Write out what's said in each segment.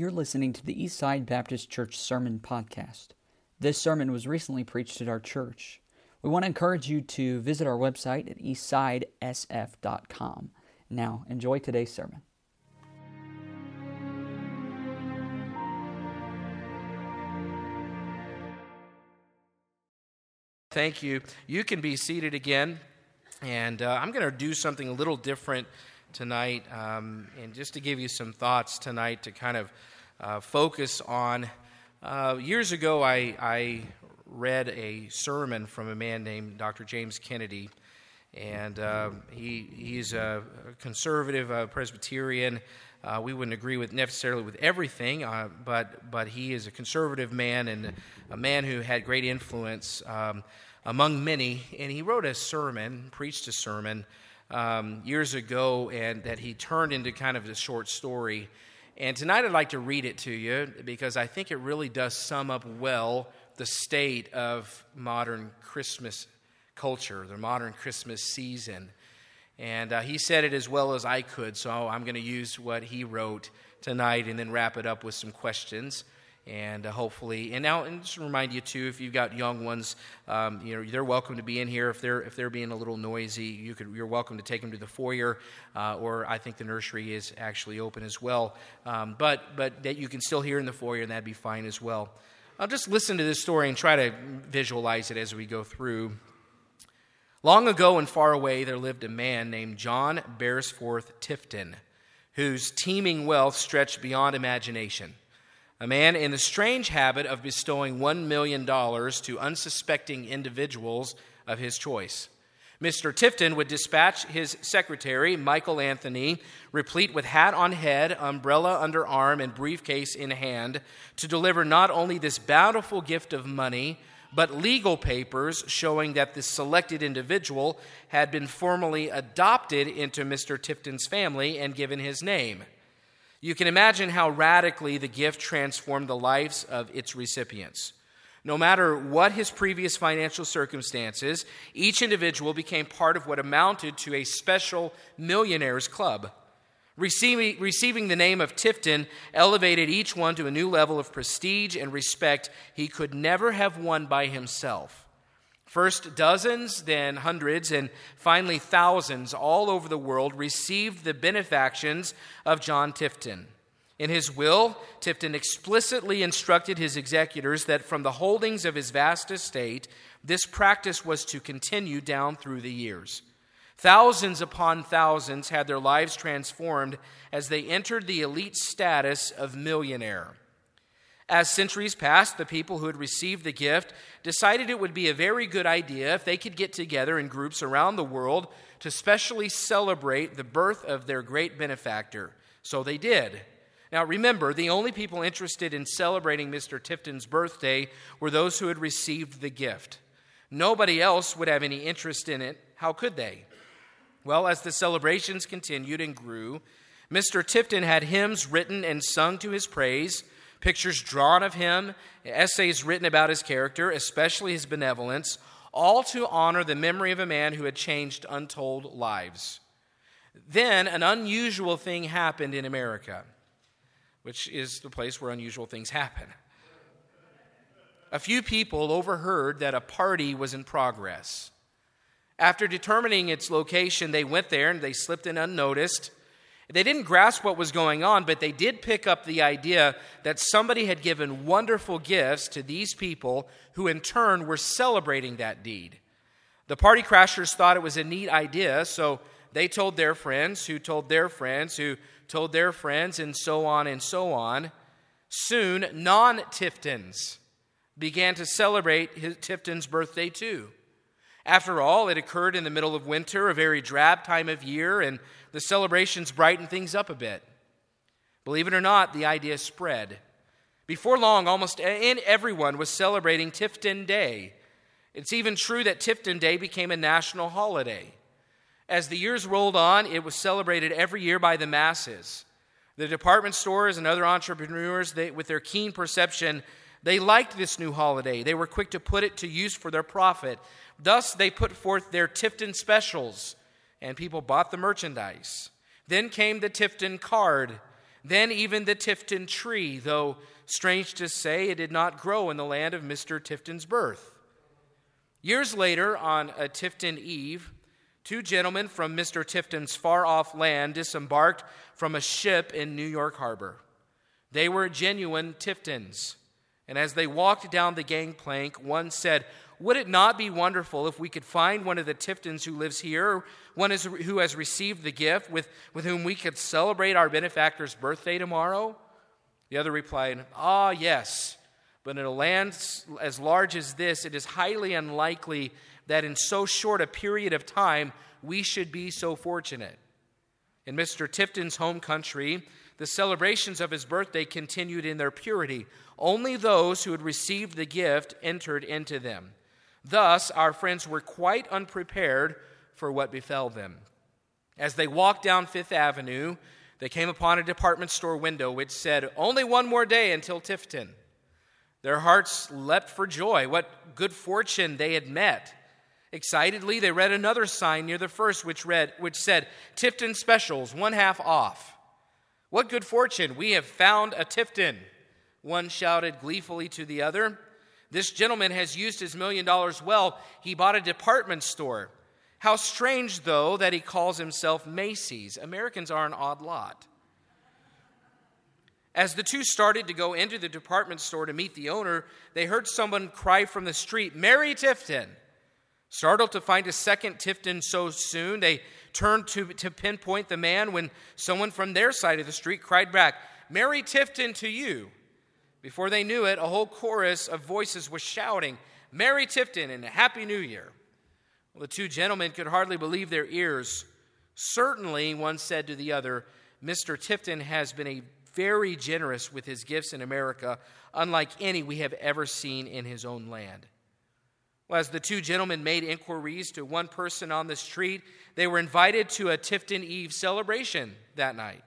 You're listening to the Eastside Baptist Church Sermon Podcast. This sermon was recently preached at our church. We want to encourage you to visit our website at eastsidesf.com. Now, enjoy today's sermon. Thank you. You can be seated again. And uh, I'm going to do something a little different tonight. Um, and just to give you some thoughts tonight to kind of uh, focus on. Uh, years ago, I, I, read a sermon from a man named Dr. James Kennedy. And uh, he, he's a conservative uh, Presbyterian. Uh, we wouldn't agree with necessarily with everything, but, but he is a conservative man and a man who had great influence. Um, among many, and he wrote a sermon, preached a sermon um, years ago, and that he turned into kind of a short story. And tonight I'd like to read it to you because I think it really does sum up well the state of modern Christmas culture, the modern Christmas season. And uh, he said it as well as I could, so I'm going to use what he wrote tonight and then wrap it up with some questions and uh, hopefully and now and just remind you too if you've got young ones um, you know they're welcome to be in here. If they're if they're being a little noisy you could you're welcome to take them to the foyer uh, or i think the nursery is actually open as well. Um, but but that you can still hear in the foyer and that'd be fine as well. I'll just listen to this story and try to visualize it as we go through. Long ago and far away there lived a man named john beresford tifton whose teeming wealth stretched beyond imagination a man in the strange habit of bestowing $1 million to unsuspecting individuals of his choice. Mr. Tifton would dispatch his secretary, Michael Anthony, replete with hat on head, umbrella under arm, and briefcase in hand, to deliver not only this bountiful gift of money, but legal papers showing that the selected individual had been formally adopted into Mr. Tifton's family and given his name. You can imagine how radically the gift transformed the lives of its recipients. No matter what his previous financial circumstances, each individual became part of what amounted to a special millionaires club. Receiving, receiving, the name of Tifton elevated each one to a new level of prestige and respect he could never have won by himself. First, dozens, then hundreds, and finally thousands all over the world received the benefactions of John Tifton. In his will, Tifton explicitly instructed his executors that from the holdings of his vast estate, this practice was to continue down through the years. Thousands upon thousands had their lives transformed as they entered the elite status of millionaire. As centuries passed, the people who had received the gift decided it would be a very good idea if they could get together in groups around the world to specially celebrate the birth of their great benefactor. So they did. Now remember, the only people interested in celebrating Mr. Tifton's birthday were those who had received the gift. Nobody else would have any interest in it. How could they? Well, as the celebrations continued and grew, Mr. Tifton had hymns written and sung to his praise pictures drawn of him, essays written about his character, especially his benevolence, all to honor the memory of a man who had changed untold lives. Then an unusual thing happened in America, which is the place where unusual things happen. A few people overheard that a party was in progress. After determining its location, they went there and they slipped in unnoticed. They didn't grasp what was going on, but they did pick up the idea that somebody had given wonderful gifts to these people who in turn were celebrating that deed. The party crashers thought it was a neat idea, so they told their friends, who told their friends, who told their friends, and so on and so on. Soon, non Tiftons began to celebrate Tifton's birthday too. After all, it occurred in the middle of winter, a very drab time of year, and the celebrations brightened things up a bit. Believe it or not, the idea spread. Before long, almost everyone was celebrating Tifton Day. It's even true that Tifton Day became a national holiday. As the years rolled on, it was celebrated every year by the masses. The department stores and other entrepreneurs, they, with their keen perception, they liked this new holiday. They were quick to put it to use for their profit. Thus, they put forth their Tifton specials, and people bought the merchandise. Then came the Tifton card. Then even the Tifton tree, though strange to say, it did not grow in the land of Mr. Tifton's birth. Years later, on a Tifton Eve, two gentlemen from Mr. Tifton's far off land disembarked from a ship in New York Harbor. They were genuine Tiftons. And as they walked down the gangplank, one said, Would it not be wonderful if we could find one of the Tiftons who lives here, one is, who has received the gift, with, with whom we could celebrate our benefactor's birthday tomorrow? The other replied, Ah, yes. But in a land as large as this, it is highly unlikely that in so short a period of time we should be so fortunate. In Mr. Tifton's home country, the celebrations of his birthday continued in their purity. Only those who had received the gift entered into them. Thus, our friends were quite unprepared for what befell them. As they walked down Fifth Avenue, they came upon a department store window which said, Only one more day until Tifton. Their hearts leapt for joy. What good fortune they had met. Excitedly, they read another sign near the first, which, read, which said, Tifton Specials, one half off. What good fortune! We have found a Tifton. One shouted gleefully to the other. This gentleman has used his million dollars well. He bought a department store. How strange, though, that he calls himself Macy's. Americans are an odd lot. As the two started to go into the department store to meet the owner, they heard someone cry from the street, Mary Tifton. Startled to find a second Tifton so soon, they turned to, to pinpoint the man when someone from their side of the street cried back, Mary Tifton to you. Before they knew it, a whole chorus of voices was shouting, Mary Tifton and Happy New Year. Well, the two gentlemen could hardly believe their ears. Certainly, one said to the other, Mr. Tifton has been a very generous with his gifts in America, unlike any we have ever seen in his own land. Well, as the two gentlemen made inquiries to one person on the street, they were invited to a Tifton Eve celebration that night.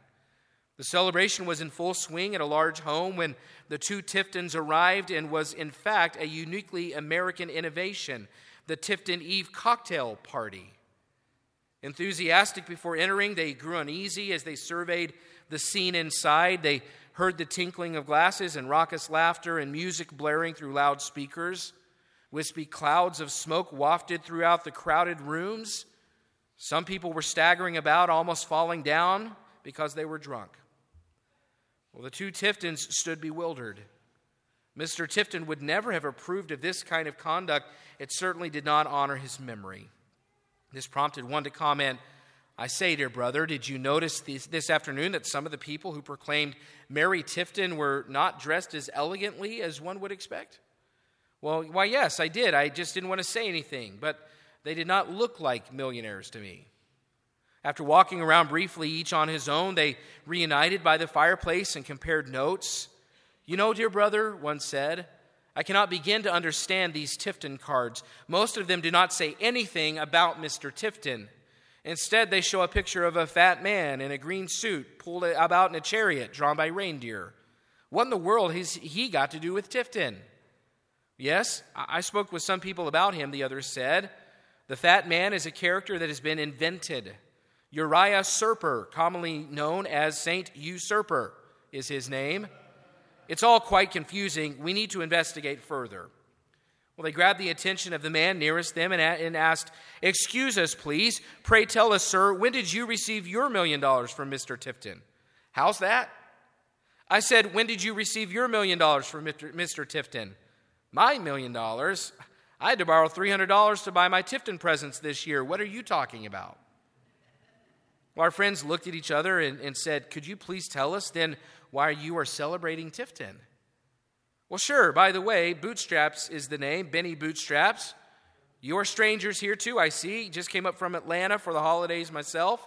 The celebration was in full swing at a large home when the two Tiftons arrived and was, in fact, a uniquely American innovation the Tifton Eve cocktail party. Enthusiastic before entering, they grew uneasy as they surveyed the scene inside. They heard the tinkling of glasses and raucous laughter and music blaring through loudspeakers. Wispy clouds of smoke wafted throughout the crowded rooms. Some people were staggering about, almost falling down because they were drunk. Well, the two Tiftons stood bewildered. Mr. Tifton would never have approved of this kind of conduct. It certainly did not honor his memory. This prompted one to comment I say, dear brother, did you notice this, this, afternoon that some of the people who proclaimed Mary Tifton were not dressed as elegantly as one would expect? Well, why, yes, I did. I just didn't want to say anything, but they did not look like millionaires to me. After walking around briefly, each on his own, they reunited by the fireplace and compared notes. You know, dear brother, one said, I cannot begin to understand these Tifton cards. Most of them do not say anything about Mr. Tifton. Instead, they show a picture of a fat man in a green suit pulled about in a chariot drawn by reindeer. What in the world has he got to do with Tifton? Yes, I spoke with some people about him, the other said. The fat man is a character that has been invented. Uriah Serper, commonly known as Saint Usurper, is his name. It's all quite confusing. We need to investigate further. Well, they grabbed the attention of the man nearest them and, and asked, Excuse us, please. Pray tell us, sir, when did you receive your million dollars from Mr. Tifton? How's that? I said, When did you receive your million dollars from Mr. Tifton? My million dollars? I had to borrow $300 to buy my Tifton presents this year. What are you talking about? Well, our friends looked at each other and, and said, Could you please tell us then why you are celebrating Tifton? Well, sure. By the way, Bootstraps is the name, Benny Bootstraps. You're strangers here too, I see. Just came up from Atlanta for the holidays myself.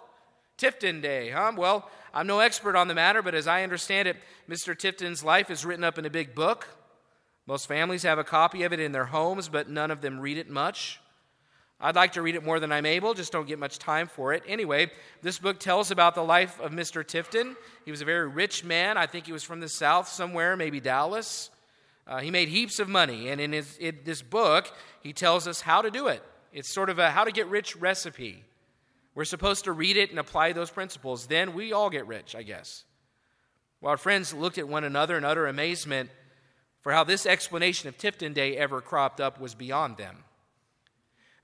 Tifton Day, huh? Well, I'm no expert on the matter, but as I understand it, Mr. Tifton's life is written up in a big book. Most families have a copy of it in their homes, but none of them read it much. I'd like to read it more than I'm able, just don't get much time for it. Anyway, this book tells about the life of Mr. Tifton. He was a very rich man. I think he was from the South somewhere, maybe Dallas. Uh, he made heaps of money, and in, his, in this book, he tells us how to do it. It's sort of a how to get rich recipe. We're supposed to read it and apply those principles. Then we all get rich, I guess. Well, our friends looked at one another in utter amazement, for how this explanation of Tifton Day ever cropped up was beyond them.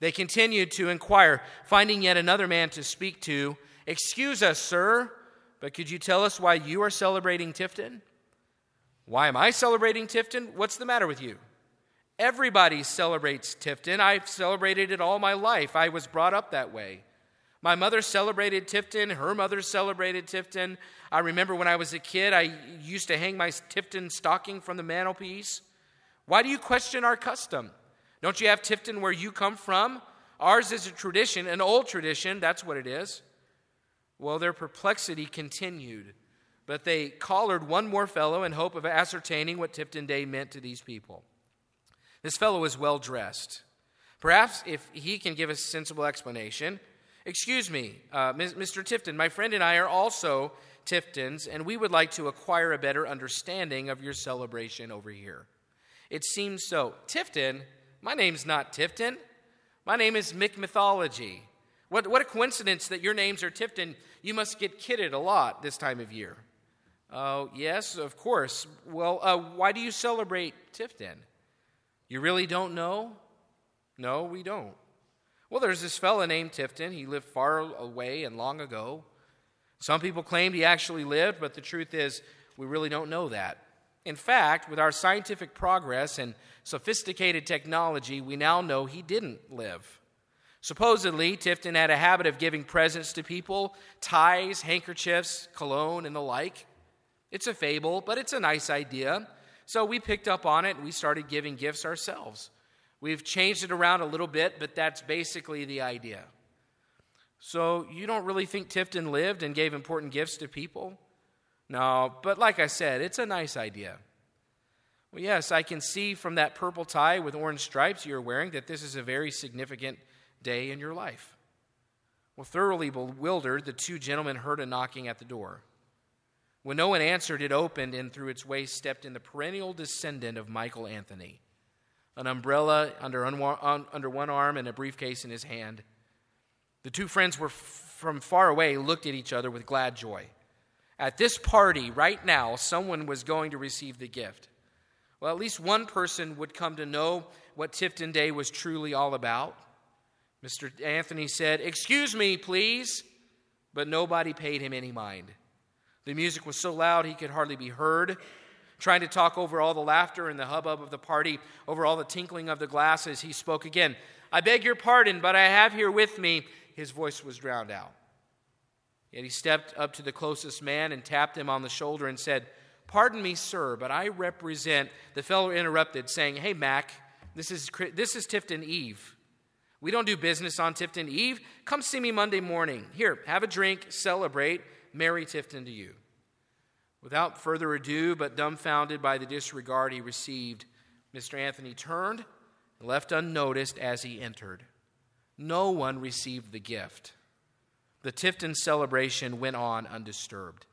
They continued to inquire, finding yet another man to speak to. Excuse us, sir, but could you tell us why you are celebrating Tifton? Why am I celebrating Tifton? What's the matter with you? Everybody celebrates Tifton. I've celebrated it all my life. I was brought up that way. My mother celebrated Tifton. Her mother celebrated Tifton. I remember when I was a kid, I used to hang my Tifton stocking from the mantelpiece. Why do you question our custom? Don't you have Tifton where you come from? Ours is a tradition, an old tradition. That's what it is. Well, their perplexity continued, but they collared one more fellow in hope of ascertaining what Tifton Day meant to these people. This fellow was well dressed. Perhaps if he can give a sensible explanation, Excuse me, uh, Mr. Tifton, my friend and I are also Tiftons, and we would like to acquire a better understanding of your celebration over here. It seems so. Tifton? My name's not Tifton. My name is Mick Mythology. What, what a coincidence that your names are Tifton. You must get kidded a lot this time of year. Oh, yes, of course. Well, uh, why do you celebrate Tifton? You really don't know? No, we don't. Well, there's this fellow named Tifton. He lived far away and long ago. Some people claimed he actually lived, but the truth is, we really don't know that. In fact, with our scientific progress and sophisticated technology, we now know he didn't live. Supposedly, Tifton had a habit of giving presents to people ties, handkerchiefs, cologne, and the like. It's a fable, but it's a nice idea. So we picked up on it and we started giving gifts ourselves. We've changed it around a little bit, but that's basically the idea. So you don't really think Tifton lived and gave important gifts to people? No, but like I said, it's a nice idea. Well, yes, I can see from that purple tie with orange stripes you're wearing that this is a very significant day in your life. Well, thoroughly bewildered, the two gentlemen heard a knocking at the door. When no one answered, it opened, and through its way stepped in the perennial descendant of Michael Anthony an umbrella under, under one arm and a briefcase in his hand. The two friends were f- from far away looked at each other with glad joy. At this party, right now, someone was going to receive the gift. Well, at least one person would come to know what Tifton Day was truly all about. Mr. Anthony said, Excuse me, please. But nobody paid him any mind. The music was so loud he could hardly be heard trying to talk over all the laughter and the hubbub of the party, over all the tinkling of the glasses, he spoke again. I beg your pardon, but I have here with me. His voice was drowned out. Yet he stepped up to the closest man and tapped him on the shoulder and said, Pardon me, sir, but I represent. The fellow interrupted, saying, Hey, Mac, this is, this is Tifton Eve. We don't do business on Tifton Eve. Come see me Monday morning. Here, have a drink, celebrate. Merry Tifton to you. Without further ado, but dumbfounded by the disregard he received, Mr. Anthony turned and left unnoticed as he entered. No one received the gift. The Tifton celebration went on undisturbed.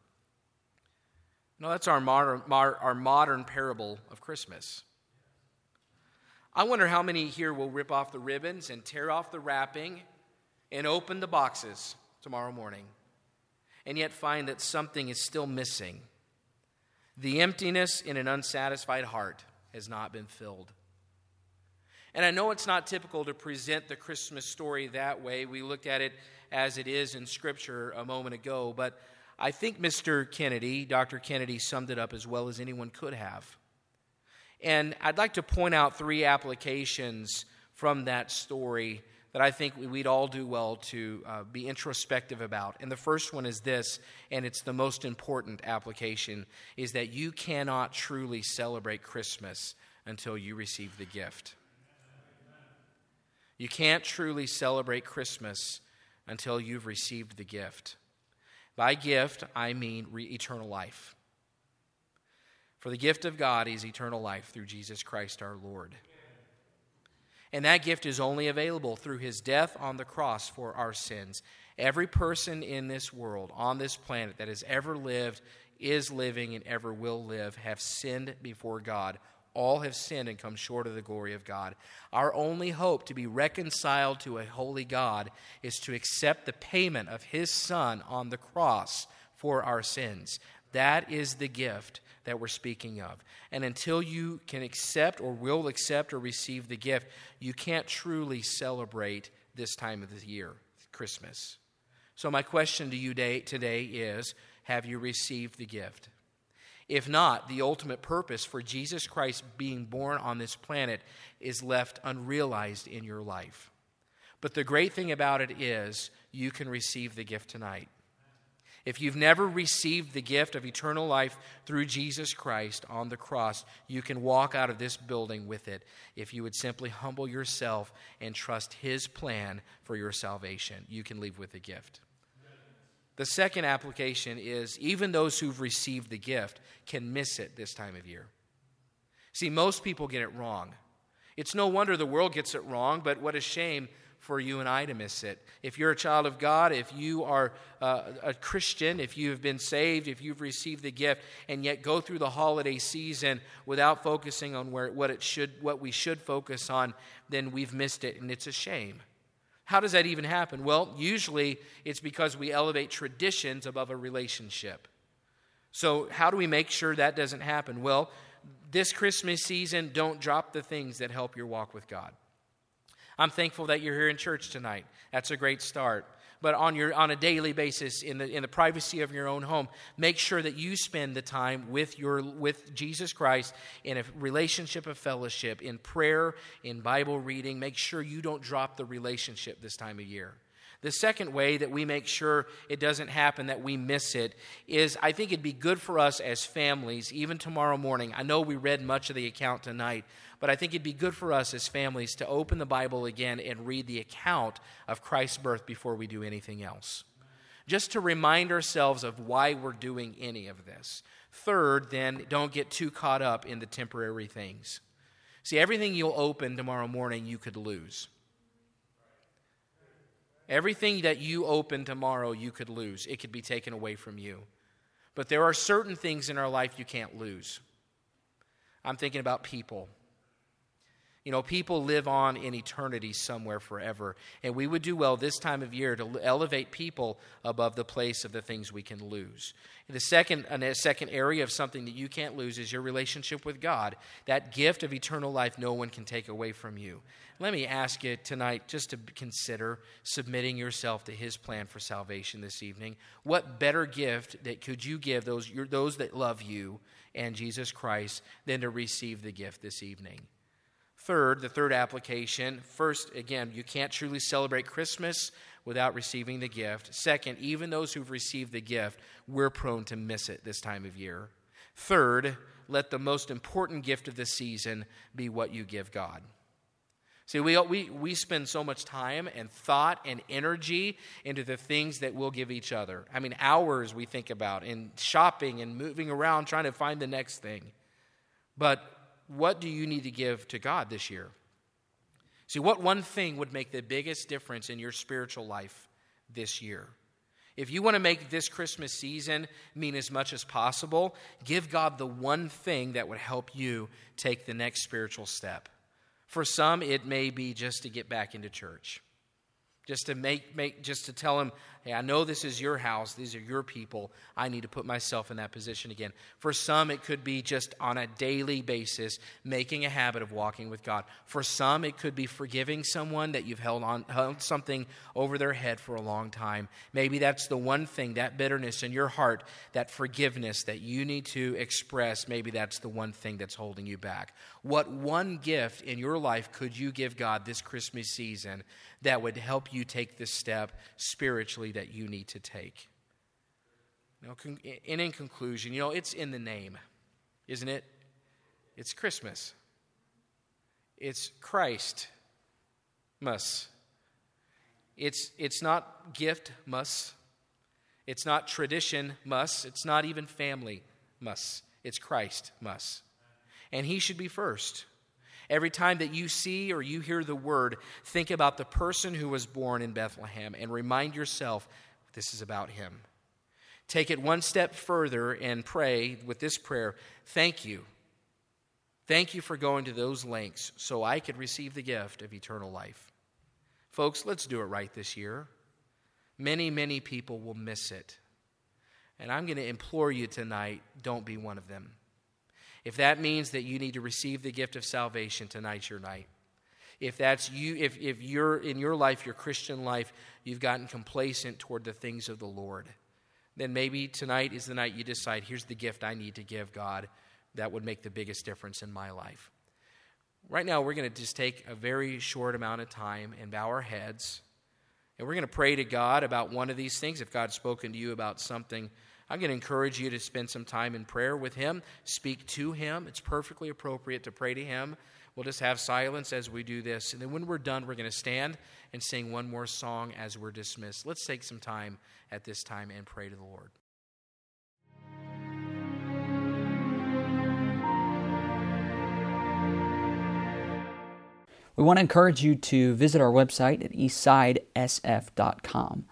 No, that's our modern, our modern parable of Christmas. I wonder how many here will rip off the ribbons and tear off the wrapping and open the boxes tomorrow morning and yet find that something is still missing the emptiness in an unsatisfied heart has not been filled. And I know it's not typical to present the Christmas story that way. We looked at it as it is in Scripture a moment ago, but I think Mr. Kennedy, Dr. Kennedy, summed it up as well as anyone could have. And I'd like to point out three applications from that story that I think we'd all do well to uh, be introspective about. And the first one is this, and it's the most important application, is that you cannot truly celebrate Christmas until you receive the gift. You can't truly celebrate Christmas until you've received the gift. By gift, I mean re- eternal life. For the gift of God is eternal life through Jesus Christ our Lord. And that gift is only available through his death on the cross for our sins. Every person in this world, on this planet, that has ever lived, is living, and ever will live, have sinned before God. All have sinned and come short of the glory of God. Our only hope to be reconciled to a holy God is to accept the payment of his Son on the cross for our sins. That is the gift that we're speaking of. And until you can accept or will accept or receive the gift, you can't truly celebrate this time of the year, Christmas. So, my question to you today is Have you received the gift? If not, the ultimate purpose for Jesus Christ being born on this planet is left unrealized in your life. But the great thing about it is you can receive the gift tonight. If you've never received the gift of eternal life through Jesus Christ on the cross, you can walk out of this building with it if you would simply humble yourself and trust His plan for your salvation. You can leave with a gift. The second application is even those who've received the gift can miss it this time of year. See, most people get it wrong. It's no wonder the world gets it wrong, but what a shame for you and I to miss it. If you're a child of God, if you are uh, a Christian, if you have been saved, if you've received the gift, and yet go through the holiday season without focusing on where, what, it should, what we should focus on, then we've missed it, and it's a shame. How does that even happen? Well, usually it's because we elevate traditions above a relationship. So, how do we make sure that doesn't happen? Well, this Christmas season, don't drop the things that help your walk with God. I'm thankful that you're here in church tonight. That's a great start but on, your, on a daily basis in the, in the privacy of your own home. Make sure that you spend the time with, your, with Jesus Christ in a relationship of fellowship, in prayer, in Bible reading. Make sure you don't drop the relationship this time of year. The second way that we make sure it doesn't happen, that we miss it, is I think it'd be good for us as families, even tomorrow morning. I know we read much of the account tonight, but I think it'd be good for us as families to open the Bible again and read the account of Christ's birth before we do anything else. Just to remind ourselves of why we're doing any of this. Third, then, don't get too caught up in the temporary things. See, everything you'll open tomorrow morning, you could lose. Everything that you open tomorrow, you could lose. It could be taken away from you. But there are certain things in our life you can't lose. I'm thinking about people. You know, people live on in eternity somewhere forever. And we would do well this time of year to elevate people above the place of the things we can lose. The second, and second area of something that you can't lose is your relationship with God. That gift of eternal life no one can take away from you. Let me ask you tonight just to consider submitting yourself to His plan for salvation this evening. What better gift that could you give those, those that love you and Jesus Christ than to receive the gift this evening? Third, the third application first, again, you can't truly celebrate Christmas without receiving the gift. Second, even those who've received the gift, we're prone to miss it this time of year. Third, let the most important gift of the season be what you give God. See, we, we, we spend so much time and thought and energy into the things that we'll give each other. I mean, hours we think about in shopping and moving around trying to find the next thing. But what do you need to give to God this year? See, what one thing would make the biggest difference in your spiritual life this year? If you want to make this Christmas season mean as much as possible, give God the one thing that would help you take the next spiritual step. For some, it may be just to get back into church just to make, make just to tell him hey i know this is your house. These are your people. I need to put myself in that position again. For some it could be just on a daily basis making a habit of walking with god. For some it could be forgiving someone that you've held on held something over their head for a long time. Maybe that's the one thing that bitterness in your heart that forgiveness that you need to express maybe that's the one thing that's holding you back. What one gift in your life could you give god this christmas season that would help you take this step spiritually that you need to take. Now, and in conclusion, you know, it's in the name, isn't it? It's Christmas. It's Christ must. It's, it's not gift must. It's not tradition must. It's not even family must. It's Christ must. And he should be first. Every time that you see or you hear the word, think about the person who was born in Bethlehem and remind yourself this is about him. Take it one step further and pray with this prayer Thank you. Thank you for going to those lengths so I could receive the gift of eternal life. Folks, let's do it right this year. Many, many people will miss it. And I'm going to implore you tonight don't be one of them. If that means that you need to receive the gift of salvation, tonight's your night. If that's you, if, if you're in your life, your Christian life, you've gotten complacent toward the things of the Lord, then maybe tonight is the night you decide, here's the gift I need to give God that would make the biggest difference in my life. Right now, we're going to just take a very short amount of time and bow our heads. And we're going to pray to God about one of these things. If God's spoken to you about something, I'm going to encourage you to spend some time in prayer with Him, speak to Him. It's perfectly appropriate to pray to Him. We'll just have silence as we do this. And then when we're done, we're going to stand and sing one more song as we're dismissed. Let's take some time at this time and pray to the Lord. We want to encourage you to visit our website at eastsidesf.com.